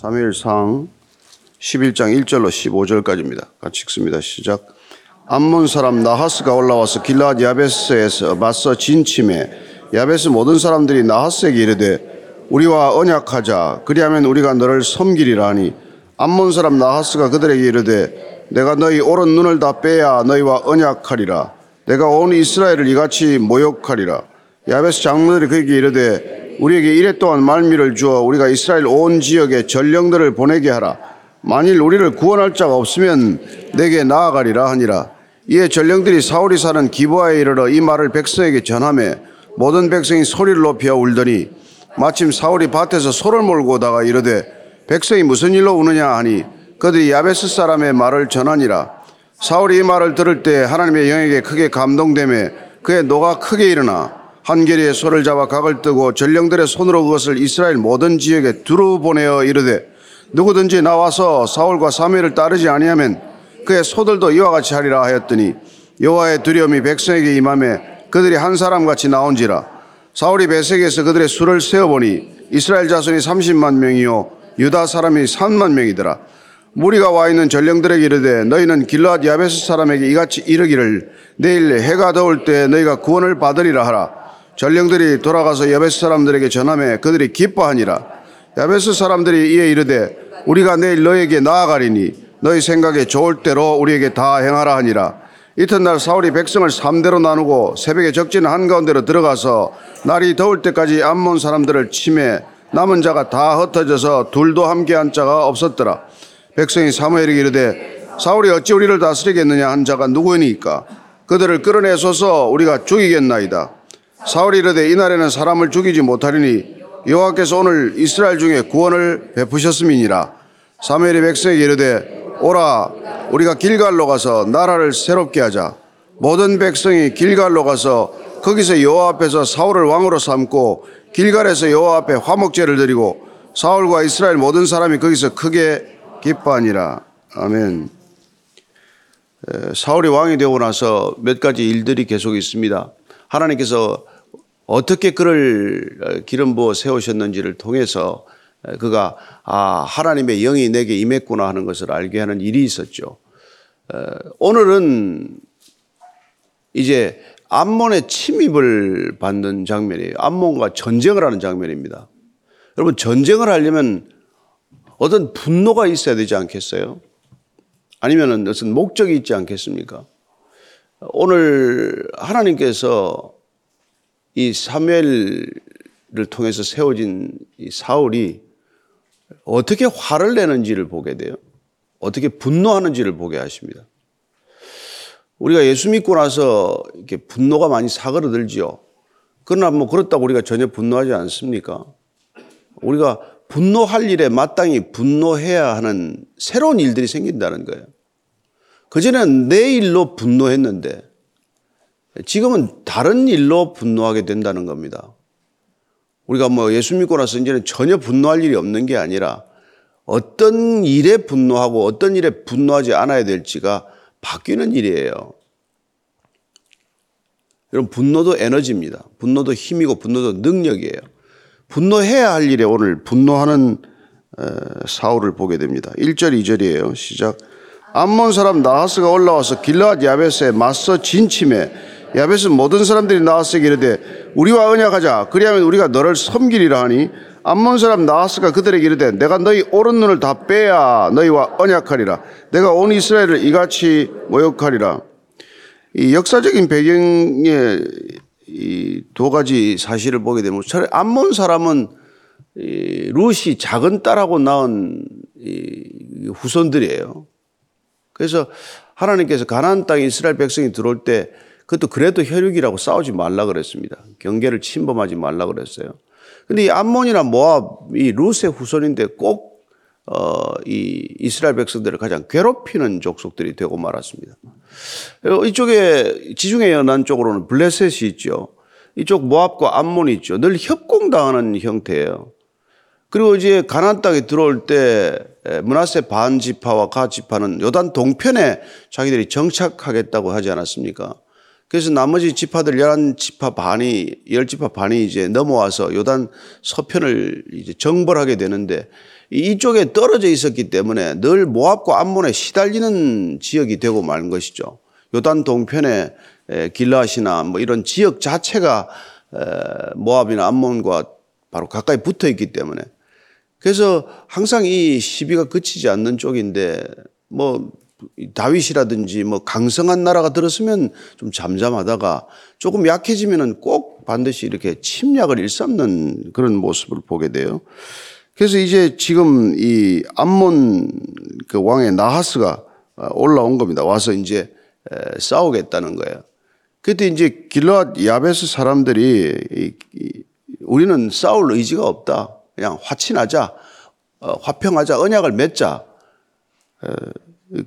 사무엘상 11장 1절로 15절까지입니다. 같이 읽습니다. 시작. 암몬 사람 나하스가 올라와서 길라앗 야베스에서 맞서 진침해 야베스 모든 사람들이 나하스에게 이르되 우리와 언약하자 그리하면 우리가 너를 섬기리라 하니 암몬 사람 나하스가 그들에게 이르되 내가 너희 오른 눈을 다 빼야 너희와 언약하리라 내가 온 이스라엘을 이같이 모욕하리라 야베스 장로들이 그에게 이르되 우리에게 이래 동안 말미를 주어 우리가 이스라엘 온 지역에 전령들을 보내게 하라. 만일 우리를 구원할 자가 없으면 내게 나아가리라 하니라. 이에 전령들이 사울이 사는 기부하에 이르러 이 말을 백성에게 전하매 모든 백성이 소리를 높여 울더니 마침 사울이 밭에서 소를 몰고 오다가 이르되 백성이 무슨 일로 우느냐 하니 그들이 야베스 사람의 말을 전하니라. 사울이 이 말을 들을 때 하나님의 영에게 크게 감동되매 그의 노가 크게 일어나 한계리에 소를 잡아 각을 뜨고 전령들의 손으로 그것을 이스라엘 모든 지역에 두루 보내어 이르되 누구든지 나와서 사울과 사무엘을 따르지 아니하면 그의 소들도 이와 같이 하리라 하였더니 여호와의 두려움이 백성에게 임함에 그들이 한 사람 같이 나온지라. 사울이 베색에서 그들의 수를 세어보니 이스라엘 자손이 30만 명이요 유다 사람이 3만 명이더라. 무리가 와 있는 전령들에게 이르되 너희는 길라앗 야베스 사람에게 이같이 이르기를 내일 해가 더울 때 너희가 구원을 받으리라 하라 전령들이 돌아가서 야베스 사람들에게 전함에 그들이 기뻐하니라. 야베스 사람들이 이에 이르되 우리가 내일 너에게 나아가리니 너희 생각에 좋을 대로 우리에게 다 행하라 하니라. 이튿날 사울이 백성을 삼대로 나누고 새벽에 적진 한가운데로 들어가서 날이 더울 때까지 암몬 사람들을 침해 남은 자가 다 흩어져서 둘도 함께 한 자가 없었더라. 백성이 사무엘에게 이르되 사울이 어찌 우리를 다스리겠느냐 한 자가 누구이니까? 그들을 끌어내소서 우리가 죽이겠나이다 사울이 이르되 이날에는 사람을 죽이지 못하리니 여호와께서 오늘 이스라엘 중에 구원을 베푸셨음이니라. 사무엘이 백성에게 이르되 오라 우리가 길갈로 가서 나라를 새롭게 하자. 모든 백성이 길갈로 가서 거기서 여호와 앞에서 사울을 왕으로 삼고 길갈에서 여호와 앞에 화목제를 드리고 사울과 이스라엘 모든 사람이 거기서 크게 기뻐하니라. 아멘. 사울이 왕이 되고 나서 몇 가지 일들이 계속 있습니다. 하나님께서 어떻게 그를 기름 부어 세우셨는지를 통해서 그가 아 하나님의 영이 내게 임했구나 하는 것을 알게 하는 일이 있었죠. 오늘은 이제 암몬의 침입을 받는 장면이에요. 암몬과 전쟁을 하는 장면입니다. 여러분 전쟁을 하려면 어떤 분노가 있어야 되지 않겠어요? 아니면 무슨 목적이 있지 않겠습니까? 오늘 하나님께서 이 사무엘을 통해서 세워진 이 사울이 어떻게 화를 내는지를 보게 돼요. 어떻게 분노하는지를 보게 하십니다. 우리가 예수 믿고 나서 이렇게 분노가 많이 사그러들지요. 그러나 뭐 그렇다고 우리가 전혀 분노하지 않습니까? 우리가 분노할 일에 마땅히 분노해야 하는 새로운 일들이 생긴다는 거예요. 그전에는 내 일로 분노했는데 지금은 다른 일로 분노하게 된다는 겁니다. 우리가 뭐 예수 믿고 나서 이제는 전혀 분노할 일이 없는 게 아니라 어떤 일에 분노하고 어떤 일에 분노하지 않아야 될지가 바뀌는 일이에요. 여러분, 분노도 에너지입니다. 분노도 힘이고 분노도 능력이에요. 분노해야 할 일에 오늘 분노하는 사울을 보게 됩니다. 1절, 2절이에요. 시작. 암몬 사람 나하스가 올라와서 길라앗 야베스에 맞서 진침해 야베스 모든 사람들이 나와서 이르되 우리와 언약하자. 그리하면 우리가 너를 섬기리라 하니 암몬 사람 나하스가 그들에게 이르되 내가 너희 오른 눈을 다 빼야 너희와 언약하리라. 내가 온 이스라엘을 이같이 모욕하리라. 이 역사적인 배경에 이 두 가지 사실을 보게 되면 암몬 사람은 이 룻이 작은 딸하고 낳은 이 후손들이에요. 그래서 하나님께서 가나안 땅에 이스라엘 백성이 들어올 때 그것도 그래도 혈육이라고 싸우지 말라 그랬습니다. 경계를 침범하지 말라 그랬어요. 근데 이 암몬이나 모압 이 룻의 후손인데 꼭 어, 이 이스라엘 백성들을 가장 괴롭히는 족속들이 되고 말았습니다. 어, 이쪽에 지중해 연안 쪽으로는 블레셋이 있죠. 이쪽 모압과 암몬이 있죠. 늘 협공당하는 형태예요. 그리고 이제 가나안 땅에 들어올 때 문하세 반 지파와 가 지파는 요단 동편에 자기들이 정착하겠다고 하지 않았습니까? 그래서 나머지 지파들 열한 지파 반이 열 지파 반이 이제 넘어와서 요단 서편을 이제 정벌하게 되는데 이쪽에 떨어져 있었기 때문에 늘 모압과 암몬에 시달리는 지역이 되고 말 것이죠. 요단 동편에 길라시나 뭐 이런 지역 자체가 모압이나 암몬과 바로 가까이 붙어 있기 때문에 그래서 항상 이 시비가 그치지 않는 쪽인데 뭐 다윗이라든지 뭐 강성한 나라가 들었으면 좀 잠잠하다가 조금 약해지면은 꼭 반드시 이렇게 침략을 일삼는 그런 모습을 보게 돼요. 그래서 이제 지금 이 암몬 그 왕의 나하스가 올라온 겁니다. 와서 이제 싸우겠다는 거예요. 그때 이제 길르앗 야베스 사람들이 우리는 싸울 의지가 없다. 그냥 화친하자, 어, 화평하자, 언약을 맺자.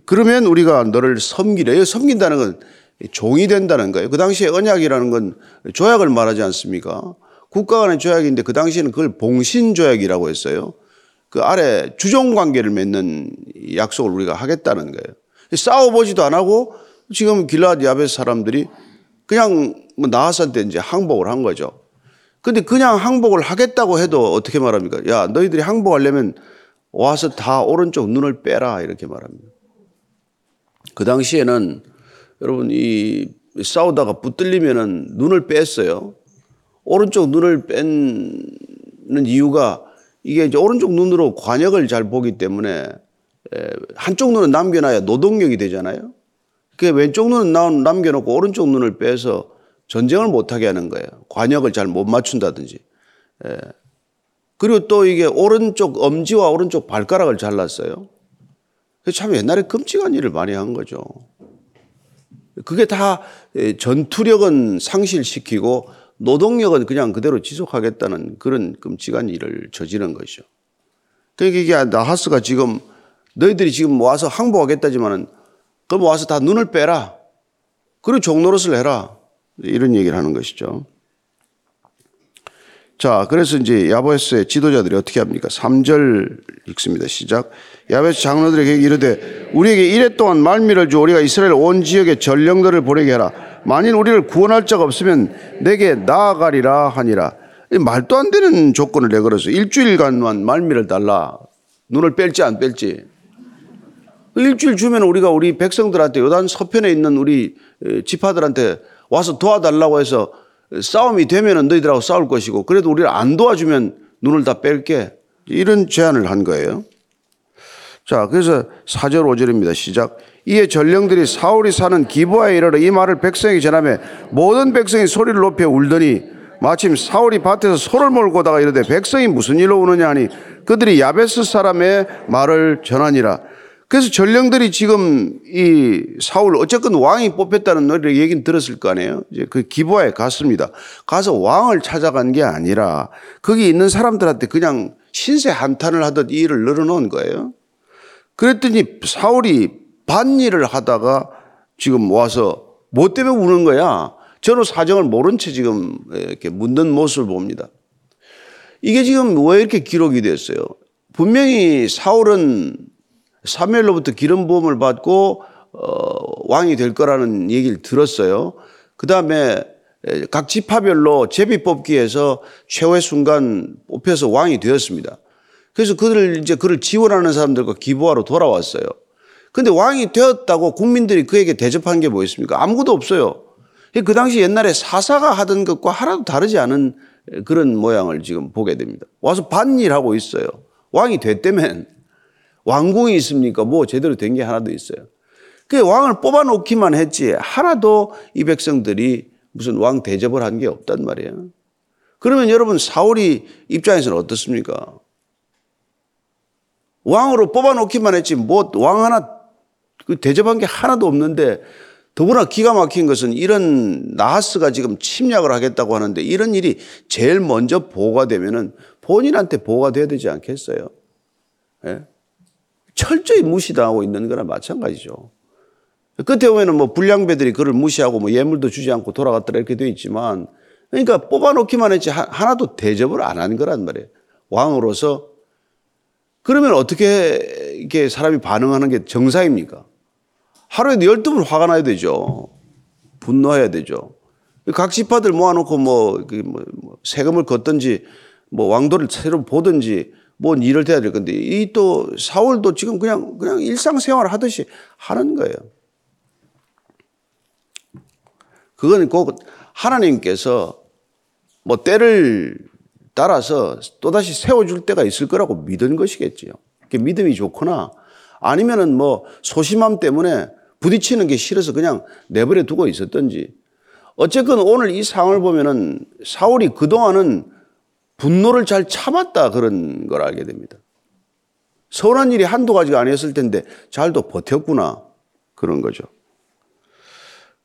그러면 우리가 너를 섬기래. 섬긴다는 건 종이 된다는 거예요. 그 당시에 언약이라는 건 조약을 말하지 않습니까? 국가 간의 조약인데 그 당시에는 그걸 봉신조약이라고 했어요. 그 아래 주종 관계를 맺는 약속을 우리가 하겠다는 거예요. 싸워보지도 안 하고 지금 길라드 야베스 사람들이 그냥 뭐 나하산때 이제 항복을 한 거죠. 근데 그냥 항복을 하겠다고 해도 어떻게 말합니까? 야, 너희들이 항복하려면 와서 다 오른쪽 눈을 빼라. 이렇게 말합니다. 그 당시에는 여러분 이 싸우다가 붙들리면은 눈을 뺐어요. 오른쪽 눈을 뺀는 이유가 이게 이제 오른쪽 눈으로 관역을 잘 보기 때문에 한쪽 눈은 남겨놔야 노동력이 되잖아요. 그 왼쪽 눈은 남겨놓고 오른쪽 눈을 빼서 전쟁을 못하게 하는 거예요. 관역을 잘 못 맞춘다든지. 그리고 또 이게 오른쪽 엄지와 오른쪽 발가락을 잘랐어요. 참 옛날에 끔찍한 일을 많이 한 거죠. 그게 다 전투력은 상실시키고 노동력은 그냥 그대로 지속하겠다는 그런 끔찍한 일을 저지른 것이죠. 그러니까 이게 나하스가 지금 너희들이 지금 와서 항복하겠다지만은 그럼 와서 다 눈을 빼라. 그리고 종노릇을 해라. 이런 얘기를 하는 것이죠. 자, 그래서 이제 야베스의 지도자들이 어떻게 합니까? 3절 읽습니다. 시작. 야베스 장로들에게 이르되 우리에게 이래 동안 말미를 주 우리가 이스라엘 온 지역에 전령들을 보내게 하라. 만일 우리를 구원할 자가 없으면 내게 나아가리라 하니라. 말도 안 되는 조건을 내걸어서 일주일간만 말미를 달라. 눈을 뺄지 안 뺄지. 일주일 주면 우리가 우리 백성들한테 요단 서편에 있는 우리 지파들한테 와서 도와달라고 해서 싸움이 되면은 너희들하고 싸울 것이고 그래도 우리를 안 도와주면 눈을 다 뺄게. 이런 제안을 한 거예요. 자, 그래서 4절 5절입니다. 시작. 이에 전령들이 사울이 사는 기부하에 이르러 이 말을 백성에게 전하며 모든 백성이 소리를 높여 울더니 마침 사울이 밭에서 소를 몰고 오다가 이르되 백성이 무슨 일로 우느냐 하니 그들이 야베스 사람의 말을 전하니라. 그래서 전령들이 지금 이 사울 어쨌건 왕이 뽑혔다는 노래 얘기는 들었을 거 아니에요. 이제 그 기부하에 갔습니다. 가서 왕을 찾아간 게 아니라 거기 있는 사람들한테 그냥 신세 한탄을 하듯 이 일을 늘어놓은 거예요. 그랬더니 사울이 반일을 하다가 지금 와서 뭐 때문에 우는 거야? 저는 사정을 모른 채 지금 이렇게 묻는 모습을 봅니다. 이게 지금 왜 이렇게 기록이 됐어요? 분명히 사울은 사무엘로부터 기름 부음을 받고 어, 왕이 될 거라는 얘기를 들었어요. 그 다음에 각 지파별로 제비 뽑기에서 최후의 순간 뽑혀서 왕이 되었습니다. 그래서 그들 이제 그를 지원하는 사람들과 기부하러 돌아왔어요. 근데 왕이 되었다고 국민들이 그에게 대접한 게 뭐였습니까? 아무것도 없어요. 그 당시 옛날에 사사가 하던 것과 하나도 다르지 않은 그런 모양을 지금 보게 됩니다. 와서 반일하고 있어요. 왕이 됐다면 왕궁이 있습니까? 뭐 제대로 된 게 하나도 있어요. 그 왕을 뽑아놓기만 했지 하나도 이 백성들이 무슨 왕 대접을 한 게 없단 말이에요. 그러면 여러분 사울이 입장에서는 어떻습니까? 왕으로 뽑아놓기만 했지 뭐 왕 하나 그 대접한 게 하나도 없는데 더구나 기가 막힌 것은 이런 나하스가 지금 침략을 하겠다고 하는데 이런 일이 제일 먼저 보고가 되면은 본인한테 보고가 돼야 되지 않겠어요? 예? 철저히 무시당하고 있는 거나 마찬가지죠. 끝에 보면은 뭐 불량배들이 그를 무시하고 뭐 예물도 주지 않고 돌아갔더라 이렇게 되어 있지만 그러니까 뽑아놓기만 했지 하나도 대접을 안 한 거란 말이에요. 왕으로서 그러면 어떻게 이렇게 사람이 반응하는 게 정상입니까? 하루에 12번 화가 나야 되죠. 분노해야 되죠. 각 지파들 모아놓고 뭐, 그 뭐, 뭐 세금을 걷든지 뭐 왕도를 새로 보든지 뭔 일을 해야 될 건데 이 또 사울도 지금 그냥 그냥 일상생활 하듯이 하는 거예요. 그거는 꼭 하나님께서 뭐 때를 따라서 또다시 세워줄 때가 있을 거라고 믿은 것이겠지요. 믿음이 좋거나 아니면은 뭐 소심함 때문에 부딪히는 게 싫어서 그냥 내버려 두고 있었던지 어쨌건 오늘 이 상황을 보면은 사울이 그동안은 분노를 잘 참았다 그런 걸 알게 됩니다. 서운한 일이 한두 가지가 아니었을 텐데 잘도 버텼구나 그런 거죠.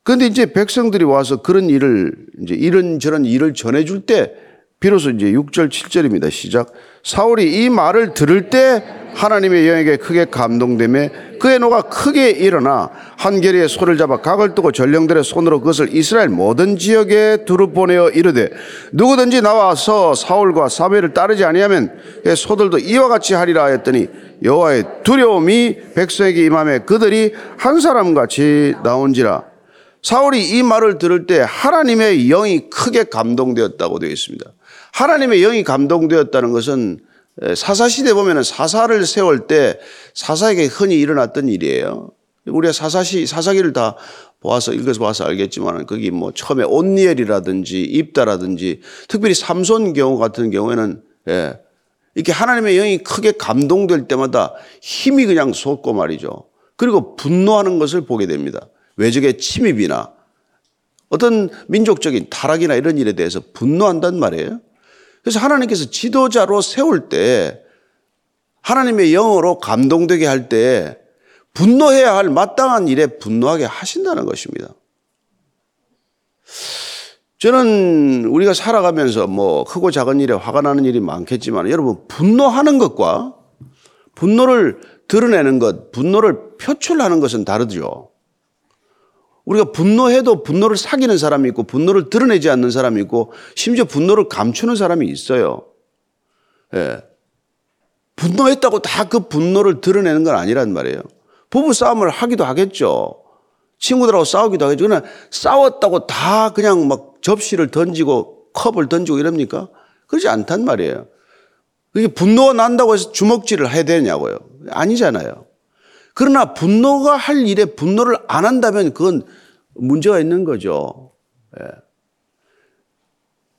그런데 이제 백성들이 와서 그런 일을 이제 이런저런 일을 전해줄 때 비로소 이제 6절 7절입니다. 시작. 사울이 이 말을 들을 때 하나님의 영에게 크게 감동되며 그의 노가 크게 일어나 한결의 소를 잡아 각을 뜨고 전령들의 손으로 그것을 이스라엘 모든 지역에 두루 보내어 이르되 누구든지 나와서 사울과 사배를 따르지 아니하면 그 소들도 이와 같이 하리라 하였더니 여호와의 두려움이 백성에게 임함에 그들이 한 사람 같이 나온지라 사울이 이 말을 들을 때 하나님의 영이 크게 감동되었다고 되어 있습니다. 하나님의 영이 감동되었다는 것은 사사시대 보면 사사를 세울 때 사사에게 흔히 일어났던 일이에요. 우리가 사사시, 사사기를 다 보아서 읽어서 봐서 알겠지만 거기 뭐 처음에 온니엘이라든지 입다라든지 특별히 삼손 경우 같은 경우에는 예, 이렇게 하나님의 영이 크게 감동될 때마다 힘이 그냥 솟고 말이죠. 그리고 분노하는 것을 보게 됩니다. 외적의 침입이나 어떤 민족적인 타락이나 이런 일에 대해서 분노한단 말이에요. 그래서 하나님께서 지도자로 세울 때 하나님의 영어로 감동되게 할 때 분노해야 할 마땅한 일에 분노하게 하신다는 것입니다. 저는 우리가 살아가면서 뭐 크고 작은 일에 화가 나는 일이 많겠지만 여러분 분노하는 것과 분노를 드러내는 것, 분노를 표출하는 것은 다르죠. 우리가 분노해도 분노를 사귀는 사람이 있고 분노를 드러내지 않는 사람이 있고 심지어 분노를 감추는 사람이 있어요. 예. 분노했다고 다 그 분노를 드러내는 건 아니란 말이에요. 부부 싸움을 하기도 하겠죠. 친구들하고 싸우기도 하겠죠. 그러나 싸웠다고 다 그냥 막 접시를 던지고 컵을 던지고 이럽니까? 그렇지 않단 말이에요. 그게 분노가 난다고 해서 주먹질을 해야 되냐고요. 아니잖아요. 그러나 분노가 할 일에 분노를 안 한다면 그건 문제가 있는 거죠. 예.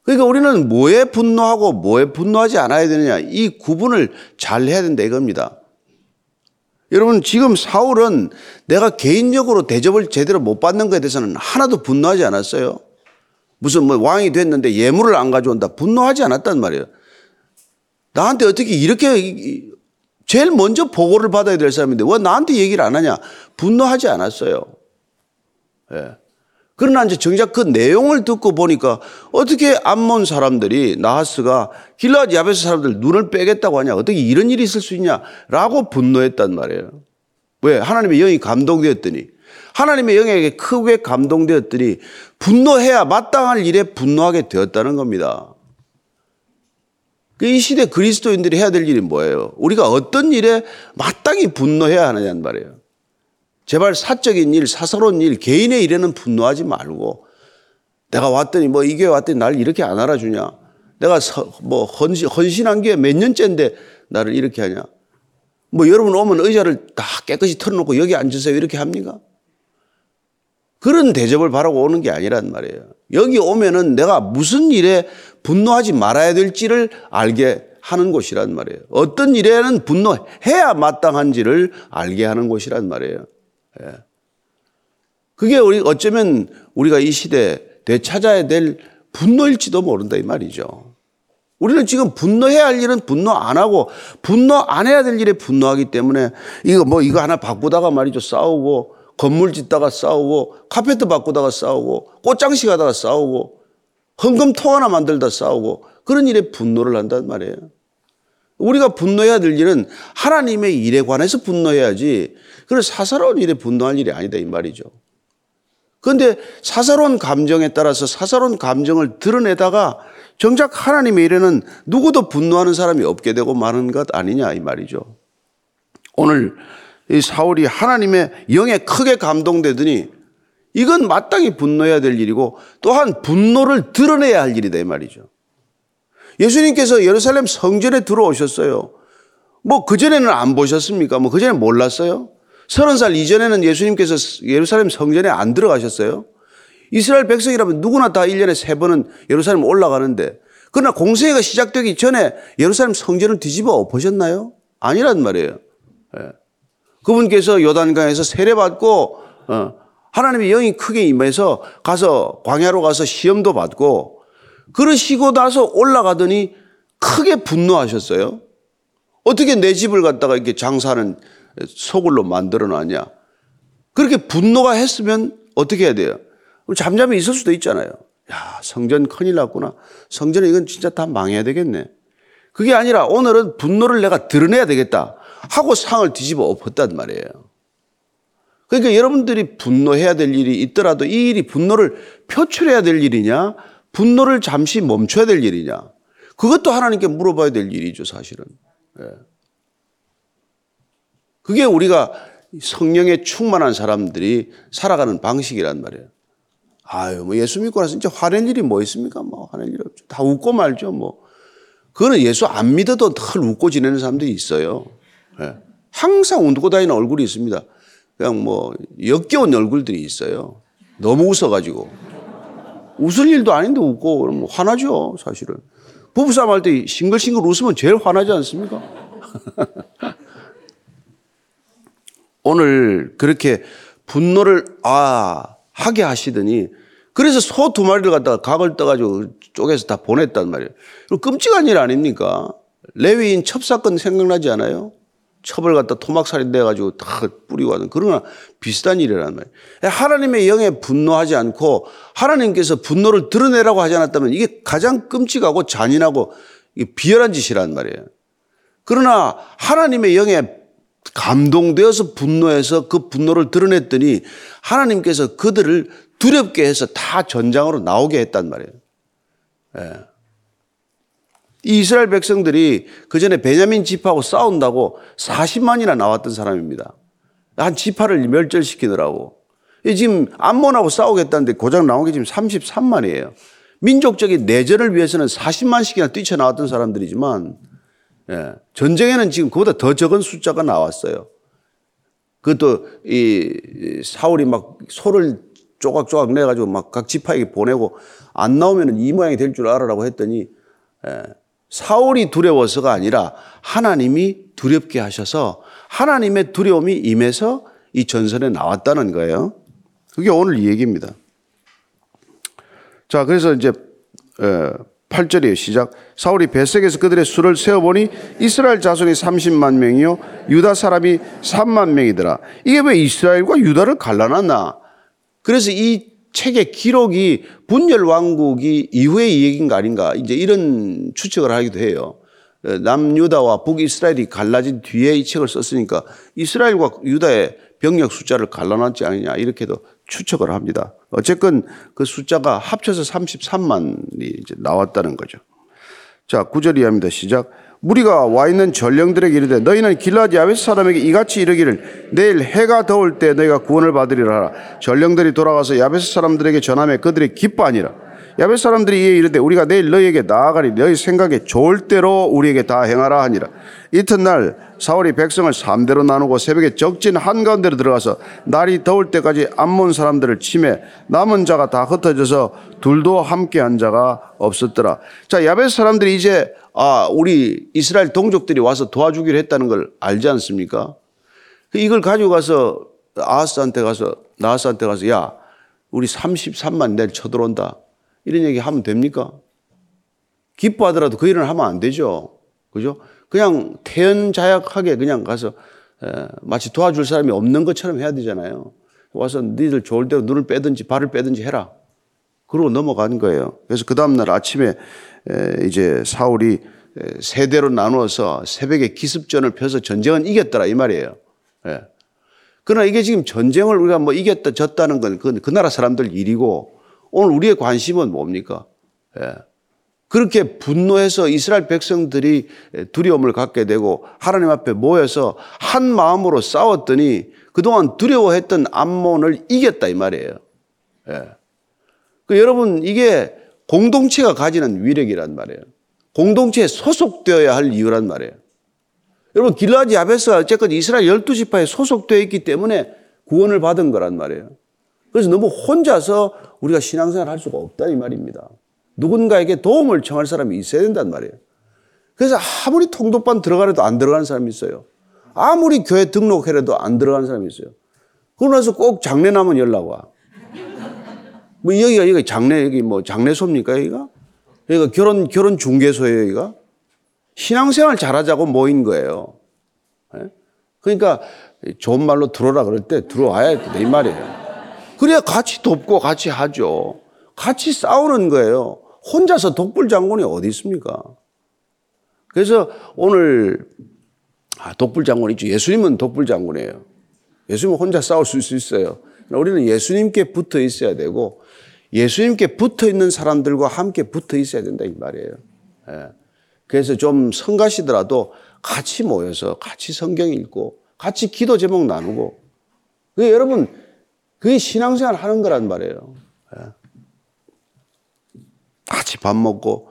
그러니까 우리는 뭐에 분노하고 뭐에 분노하지 않아야 되느냐 이 구분을 잘 해야 된다 이겁니다. 여러분 지금 사울은 내가 개인적으로 대접을 제대로 못 받는 것에 대해서는 하나도 분노하지 않았어요. 무슨 뭐 왕이 됐는데 예물을 안 가져온다 분노하지 않았단 말이에요. 나한테 어떻게 이렇게 제일 먼저 보고를 받아야 될 사람인데 왜 나한테 얘기를 안 하냐? 분노하지 않았어요. 예. 그러나 이제 정작 그 내용을 듣고 보니까 어떻게 암몬 사람들이 나하스가 길라앗 야베스 사람들 눈을 빼겠다고 하냐? 어떻게 이런 일이 있을 수 있냐?라고 분노했단 말이에요. 왜? 하나님의 영이 감동되었더니 하나님의 영에게 크게 감동되었더니 분노해야 마땅할 일에 분노하게 되었다는 겁니다. 그이 시대 그리스도인들이 해야 될 일이 뭐예요? 우리가 어떤 일에 마땅히 분노해야 하느냐는 말이에요. 제발 사적인 일, 사사로운 일, 개인의 일에는 분노하지 말고 내가 왔더니 뭐 이게 왔더니 날 이렇게 안 알아주냐? 내가 뭐 헌신, 헌신한 게 몇 년째인데 나를 이렇게 하냐? 뭐 여러분 오면 의자를 다 깨끗이 털어놓고 여기 앉으세요 이렇게 합니까? 그런 대접을 바라고 오는 게 아니란 말이에요. 여기 오면은 내가 무슨 일에 분노하지 말아야 될지를 알게 하는 곳이란 말이에요. 어떤 일에는 분노해야 마땅한지를 알게 하는 곳이란 말이에요. 예. 그게 우리 어쩌면 우리가 이 시대 되찾아야 될 분노일지도 모른다 이 말이죠. 우리는 지금 분노해야 할 일은 분노 안 하고 분노 안 해야 될 일에 분노하기 때문에 이거 뭐 이거 하나 바꾸다가 말이죠 싸우고 건물 짓다가 싸우고 카페트 바꾸다가 싸우고 꽃장식 하다가 싸우고 헌금통 하나 만들다 싸우고 그런 일에 분노를 한단 말이에요. 우리가 분노해야 될 일은 하나님의 일에 관해서 분노해야지 그런 사사로운 일에 분노할 일이 아니다 이 말이죠. 그런데 사사로운 감정에 따라서 사사로운 감정을 드러내다가 정작 하나님의 일에는 누구도 분노하는 사람이 없게 되고 마는 것 아니냐 이 말이죠. 오늘 이 사울이 하나님의 영에 크게 감동되더니 이건 마땅히 분노해야 될 일이고 또한 분노를 드러내야 할 일이다 이 말이죠. 예수님께서 예루살렘 성전에 들어오셨어요. 뭐 그전에는 안 보셨습니까? 뭐 그전에 몰랐어요? 서른 살 이전에는 예수님께서 예루살렘 성전에 안 들어가셨어요? 이스라엘 백성이라면 누구나 다 1년에 세 번은 예루살렘 올라가는데 그러나 공세가 시작되기 전에 예루살렘 성전을 뒤집어 보셨나요? 아니란 말이에요. 예. 그분께서 요단강에서 세례받고 어, 하나님의 영이 크게 임해서 가서 광야로 가서 시험도 받고 그러시고 나서 올라가더니 크게 분노하셨어요. 어떻게 내 집을 갖다가 이렇게 장사하는 소굴로 만들어 놨냐. 그렇게 분노가 했으면 어떻게 해야 돼요? 잠잠히 있을 수도 있잖아요. 야, 성전 큰일 났구나. 성전에 이건 진짜 다 망해야 되겠네. 그게 아니라 오늘은 분노를 내가 드러내야 되겠다. 하고 상을 뒤집어 엎었단 말이에요. 그러니까 여러분들이 분노해야 될 일이 있더라도 이 일이 분노를 표출해야 될 일이냐, 분노를 잠시 멈춰야 될 일이냐. 그것도 하나님께 물어봐야 될 일이죠, 사실은. 예. 그게 우리가 성령에 충만한 사람들이 살아가는 방식이란 말이에요. 아유, 뭐 예수 믿고 나서 진짜 화낼 일이 뭐 있습니까? 뭐 화낼 일 없죠. 다 웃고 말죠, 뭐. 그거는 예수 안 믿어도 늘 웃고 지내는 사람들이 있어요. 예. 항상 웃고 다니는 얼굴이 있습니다. 그냥 뭐 역겨운 얼굴들이 있어요. 너무 웃어가지고. 웃을 일도 아닌데 웃고 그러면 화나죠, 사실은. 부부싸움 할 때 싱글싱글 웃으면 제일 화나지 않습니까? 오늘 그렇게 분노를 아 하게 하시더니 그래서 소 두 마리를 갖다가 각을 떠가지고 쪼개서 다 보냈단 말이에요. 끔찍한 일 아닙니까? 레위인 첩사건 생각나지 않아요? 첩을 갖다 토막살인 내가지고 다 뿌리고 하는 그러나 비슷한 일이란 말이에요. 하나님의 영에 분노하지 않고 하나님께서 분노를 드러내라고 하지 않았다면 이게 가장 끔찍하고 잔인하고 비열한 짓이란 말이에요. 그러나 하나님의 영에 감동되어서 분노해서 그 분노를 드러냈더니 하나님께서 그들을 두렵게 해서 다 전장으로 나오게 했단 말이에요. 예. 이 이스라엘 백성들이 그 전에 베냐민 지파하고 싸운다고 40만이나 나왔던 사람입니다. 한 지파를 멸절시키더라고. 지금 암몬하고 싸우겠다는데 고작 나온 게 지금 33만이에요. 민족적인 내전을 위해서는 40만씩이나 뛰쳐나왔던 사람들이지만 예. 전쟁에는 지금 그보다 더 적은 숫자가 나왔어요. 그것도 이 사울이 막 소를 조각조각 내가지고 막 각 지파에게 보내고 안 나오면 이 모양이 될 줄 알아라고 했더니 예. 사울이 두려워서가 아니라 하나님이 두렵게 하셔서 하나님의 두려움이 임해서 이 전선에 나왔다는 거예요. 그게 오늘 이 얘기입니다. 자, 그래서 이제 8절이에요. 시작. 사울이 벳색에서 그들의 수를 세어보니 이스라엘 자손이 30만 명이요. 유다 사람이 3만 명이더라. 이게 왜 이스라엘과 유다를 갈라놨나? 그래서 이 책의 기록이 분열 왕국이 이후의 얘기인가 아닌가 이제 이런 추측을 하기도 해요. 남유다와 북이스라엘이 갈라진 뒤에 이 책을 썼으니까 이스라엘과 유다의 병력 숫자를 갈라놨지 않느냐 이렇게도 추측을 합니다. 어쨌건 그 숫자가 합쳐서 33만이 이제 나왔다는 거죠. 자, 구절 이하입니다. 시작. 무리가 와 있는 전령들에게 이르되 너희는 길라디 야베스 사람에게 이같이 이르기를 내일 해가 더울 때 너희가 구원을 받으리라 하라. 전령들이 돌아가서 야베스 사람들에게 전함에 그들이 기뻐하니라. 야베스 사람들이 이에 이르되 우리가 내일 너희에게 나아가리 너희 생각에 좋을 대로 우리에게 다 행하라 하니라. 이튿날 사울이 백성을 3대로 나누고 새벽에 적진 한가운데로 들어가서 날이 더울 때까지 암몬 사람들을 침해 남은 자가 다 흩어져서 둘도 함께 한 자가 없었더라. 자, 야베스 사람들이 이제 아, 우리 이스라엘 동족들이 와서 도와주기로 했다는 걸 알지 않습니까? 이걸 가지고 가서 아하스한테 가서 나하스한테 가서 야, 우리 33만 내일 쳐들어온다. 이런 얘기 하면 됩니까? 기뻐하더라도 그 일은 하면 안 되죠. 그죠? 그냥 태연자약하게 그냥 가서 마치 도와줄 사람이 없는 것처럼 해야 되잖아요. 와서 니들 좋을 대로 눈을 빼든지 발을 빼든지 해라. 그러고 넘어간 거예요. 그래서 그 다음날 아침에 이제 사울이 세대로 나누어서 새벽에 기습전을 펴서 전쟁은 이겼더라 이 말이에요. 예. 그러나 이게 지금 전쟁을 우리가 뭐 이겼다 졌다는 건 그 나라 사람들 일이고 오늘 우리의 관심은 뭡니까? 예. 그렇게 분노해서 이스라엘 백성들이 두려움을 갖게 되고 하나님 앞에 모여서 한 마음으로 싸웠더니 그동안 두려워했던 암몬을 이겼다 이 말이에요. 예. 그 여러분 이게 공동체가 가지는 위력이란 말이에요. 공동체에 소속되어야 할 이유란 말이에요. 여러분 길라디 야베스가 어쨌건 이스라엘 열두 지파에 소속되어 있기 때문에 구원을 받은 거란 말이에요. 그래서 너무 혼자서 우리가 신앙생활 할 수가 없다 이 말입니다. 누군가에게 도움을 청할 사람이 있어야 된단 말이에요. 그래서 아무리 통독반 들어가려도 안 들어가는 사람이 있어요. 아무리 교회 등록해라도 안 들어가는 사람이 있어요. 그러고 나서 꼭 장례 나면 연락 와. 뭐 여기가 여기 장례 여기 뭐 장례소입니까 여기가? 여기가 결혼 결혼 중개소예요 여기가? 신앙생활 잘하자고 모인 거예요. 예? 그러니까 좋은 말로 들어오라 그럴 때 들어와야 돼 이 말이에요. 그래야 같이 돕고 같이 하죠. 같이 싸우는 거예요. 혼자서 독불 장군이 어디 있습니까? 그래서 오늘 아, 독불 장군 있죠. 예수님은 독불 장군이에요. 예수님은 혼자 싸울 수 있어요. 우리는 예수님께 붙어 있어야 되고 예수님께 붙어 있는 사람들과 함께 붙어 있어야 된다 이 말이에요. 예. 그래서 좀 성가시더라도 같이 모여서 같이 성경 읽고 같이 기도 제목 나누고 그 여러분 그게 신앙생활 하는 거란 말이에요. 예. 같이 밥 먹고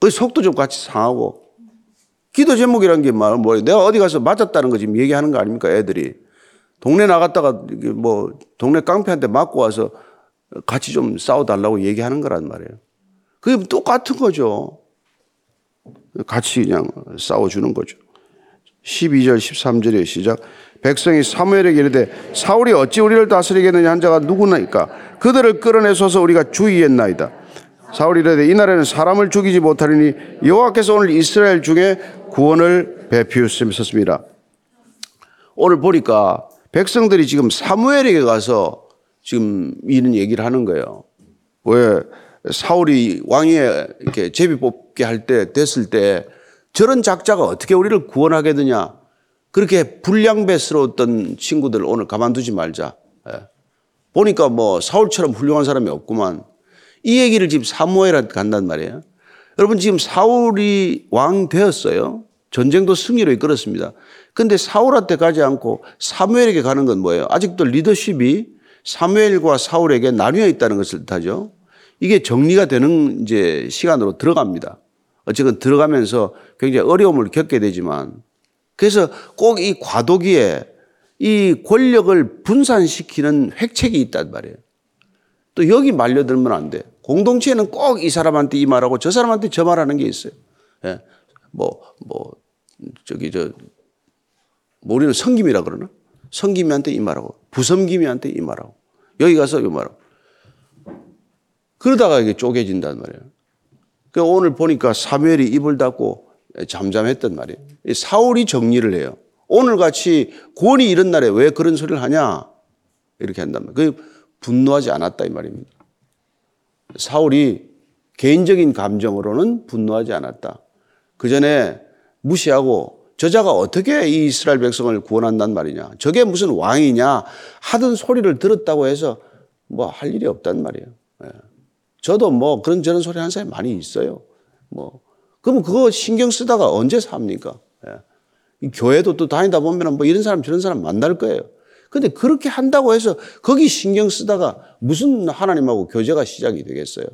그 속도 좀 같이 상하고 기도 제목이란 게 뭐예요? 내가 어디 가서 맞았다는 거 지금 얘기하는 거 아닙니까? 애들이 동네 나갔다가 뭐 동네 깡패한테 맞고 와서 같이 좀 싸워달라고 얘기하는 거란 말이에요. 그게 똑같은 거죠. 같이 그냥 싸워주는 거죠. 12절 13절의 시작. 백성이 사무엘에게 이르되 사울이 어찌 우리를 다스리겠느냐 한 자가 누구나이까 그들을 끌어내소서 우리가 주의했나이다. 사울이 이르되 이날에는 사람을 죽이지 못하리니 여호와께서 오늘 이스라엘 중에 구원을 베푸셨습니다. 오늘 보니까 백성들이 지금 사무엘에게 가서 지금 이런 얘기를 하는 거예요. 왜 사울이 왕위에 이렇게 제비 뽑게 할 때 됐을 때 저런 작자가 어떻게 우리를 구원하게 되냐. 그렇게 불량배스러웠던 친구들 오늘 가만두지 말자. 예. 보니까 뭐 사울처럼 훌륭한 사람이 없구만. 이 얘기를 지금 사무엘한테 간단 말이에요. 여러분 지금 사울이 왕 되었어요. 전쟁도 승리로 이끌었습니다. 근데 사울한테 가지 않고 사무엘에게 가는 건 뭐예요? 아직도 리더십이 사무엘과 사울에게 나뉘어 있다는 것을 뜻하죠. 이게 정리가 되는 이제 시간으로 들어갑니다. 어쨌든 들어가면서 굉장히 어려움을 겪게 되지만 그래서 꼭 이 과도기에 이 권력을 분산시키는 획책이 있단 말이에요. 또 여기 말려들면 안 돼. 공동체는 꼭 이 사람한테 이 말하고 저 사람한테 저 말하는 게 있어요. 예. 뭐, 뭐, 저기, 저, 뭐 우리는 성김이라 그러나? 성김이한테 이 말하고, 부성김이한테 이 말하고, 여기 가서 이 말하고. 그러다가 이게 쪼개진단 말이에요. 그 오늘 보니까 사무엘이 입을 닫고 잠잠했단 말이에요. 사울이 정리를 해요. 오늘 같이 구원이 이런 날에 왜 그런 소리를 하냐? 이렇게 한단 말이에요. 그 분노하지 않았다 이 말입니다. 사울이 개인적인 감정으로는 분노하지 않았다. 그 전에 무시하고 저자가 어떻게 이 이스라엘 백성을 구원한단 말이냐. 저게 무슨 왕이냐 하던 소리를 들었다고 해서 뭐 할 일이 없단 말이에요. 예. 저도 뭐 그런 저런 소리 하는 사람이 많이 있어요. 뭐. 그러면 그거 신경 쓰다가 언제 삽니까? 예. 교회도 또 다니다 보면 뭐 이런 사람 저런 사람 만날 거예요. 근데 그렇게 한다고 해서 거기 신경 쓰다가 무슨 하나님하고 교제가 시작이 되겠어요?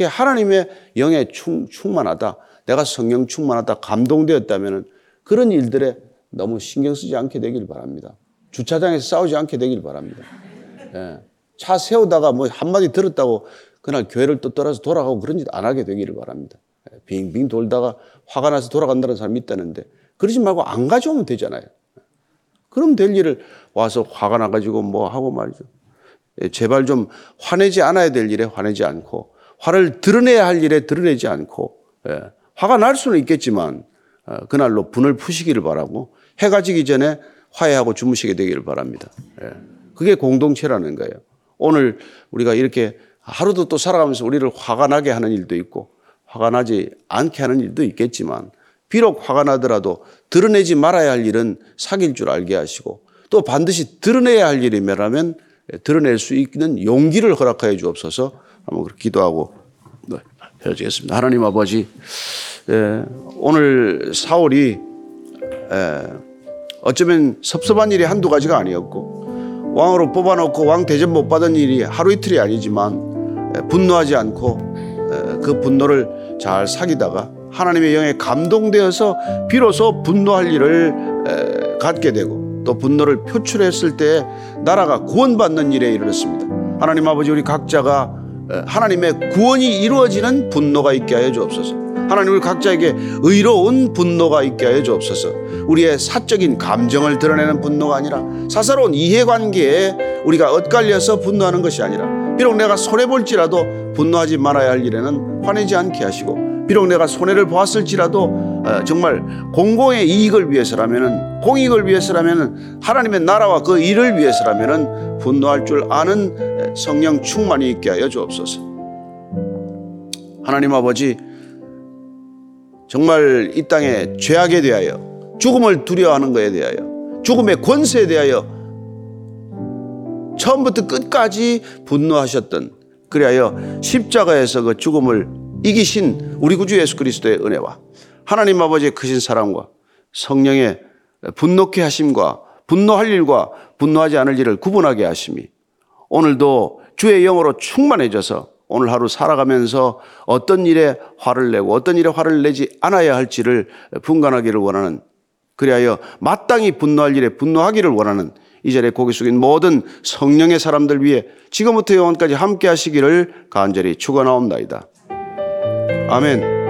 하나님의 영에 충, 충만하다. 내가 성령 충만하다. 감동되었다면 그런 일들에 너무 신경 쓰지 않게 되길 바랍니다. 주차장에서 싸우지 않게 되길 바랍니다. 예. 차 세우다가 뭐 한마디 들었다고 그날 교회를 또 떠나서 돌아가고 그런 짓 안 하게 되기를 바랍니다. 예. 빙빙 돌다가 화가 나서 돌아간다는 사람이 있다는데 그러지 말고 안 가져오면 되잖아요. 그럼 될 일을 와서 화가 나가지고 뭐 하고 말이죠. 예, 제발 좀 화내지 않아야 될 일에 화내지 않고 화를 드러내야 할 일에 드러내지 않고 예, 화가 날 수는 있겠지만 어, 그날로 분을 푸시기를 바라고 해가 지기 전에 화해하고 주무시게 되기를 바랍니다. 예, 그게 공동체라는 거예요. 오늘 우리가 이렇게 하루도 또 살아가면서 우리를 화가 나게 하는 일도 있고 화가 나지 않게 하는 일도 있겠지만 비록 화가 나더라도 드러내지 말아야 할 일은 사귈 줄 알게 하시고 또 반드시 드러내야 할 일이면 드러낼 수 있는 용기를 허락하여 주옵소서 한번 그렇게 기도하고 네, 헤어지겠습니다. 하나님 아버지, 예, 오늘 사울이 예, 어쩌면 섭섭한 일이 한두 가지가 아니었고 왕으로 뽑아놓고 왕 대접 못 받은 일이 하루 이틀이 아니지만 예, 분노하지 않고 그 분노를 잘 사귀다가 하나님의 영에 감동되어서 비로소 분노할 일을 에, 갖게 되고 또 분노를 표출했을 때 나라가 구원받는 일에 이르렀습니다. 하나님 아버지 우리 각자가 에, 하나님의 구원이 이루어지는 분노가 있게 하여 주옵소서. 하나님 우리 각자에게 의로운 분노가 있게 하여 주옵소서. 우리의 사적인 감정을 드러내는 분노가 아니라 사사로운 이해관계에 우리가 엇갈려서 분노하는 것이 아니라 비록 내가 손해 볼지라도 분노하지 말아야 할 일에는 화내지 않게 하시고 비록 내가 손해를 보았을지라도 어, 정말 공공의 이익을 위해서라면은 공익을 위해서라면은 하나님의 나라와 그 일을 위해서라면은 분노할 줄 아는 성령 충만이 있게 하여 주옵소서. 하나님 아버지 정말 이 땅에 죄악에 대하여 죽음을 두려워하는 것에 대하여 죽음의 권세에 대하여 처음부터 끝까지 분노하셨던 그리하여 십자가에서 그 죽음을 이기신 우리 구주 예수 그리스도의 은혜와 하나님 아버지의 크신 사랑과 성령의 분노케 하심과 분노할 일과 분노하지 않을 일을 구분하게 하심이 오늘도 주의 영으로 충만해져서 오늘 하루 살아가면서 어떤 일에 화를 내고 어떤 일에 화를 내지 않아야 할지를 분간하기를 원하는 그리하여 마땅히 분노할 일에 분노하기를 원하는 이 자리에 고개 숙인 모든 성령의 사람들 위해 지금부터 영원까지 함께 하시기를 간절히 축원하옵나이다. 아멘.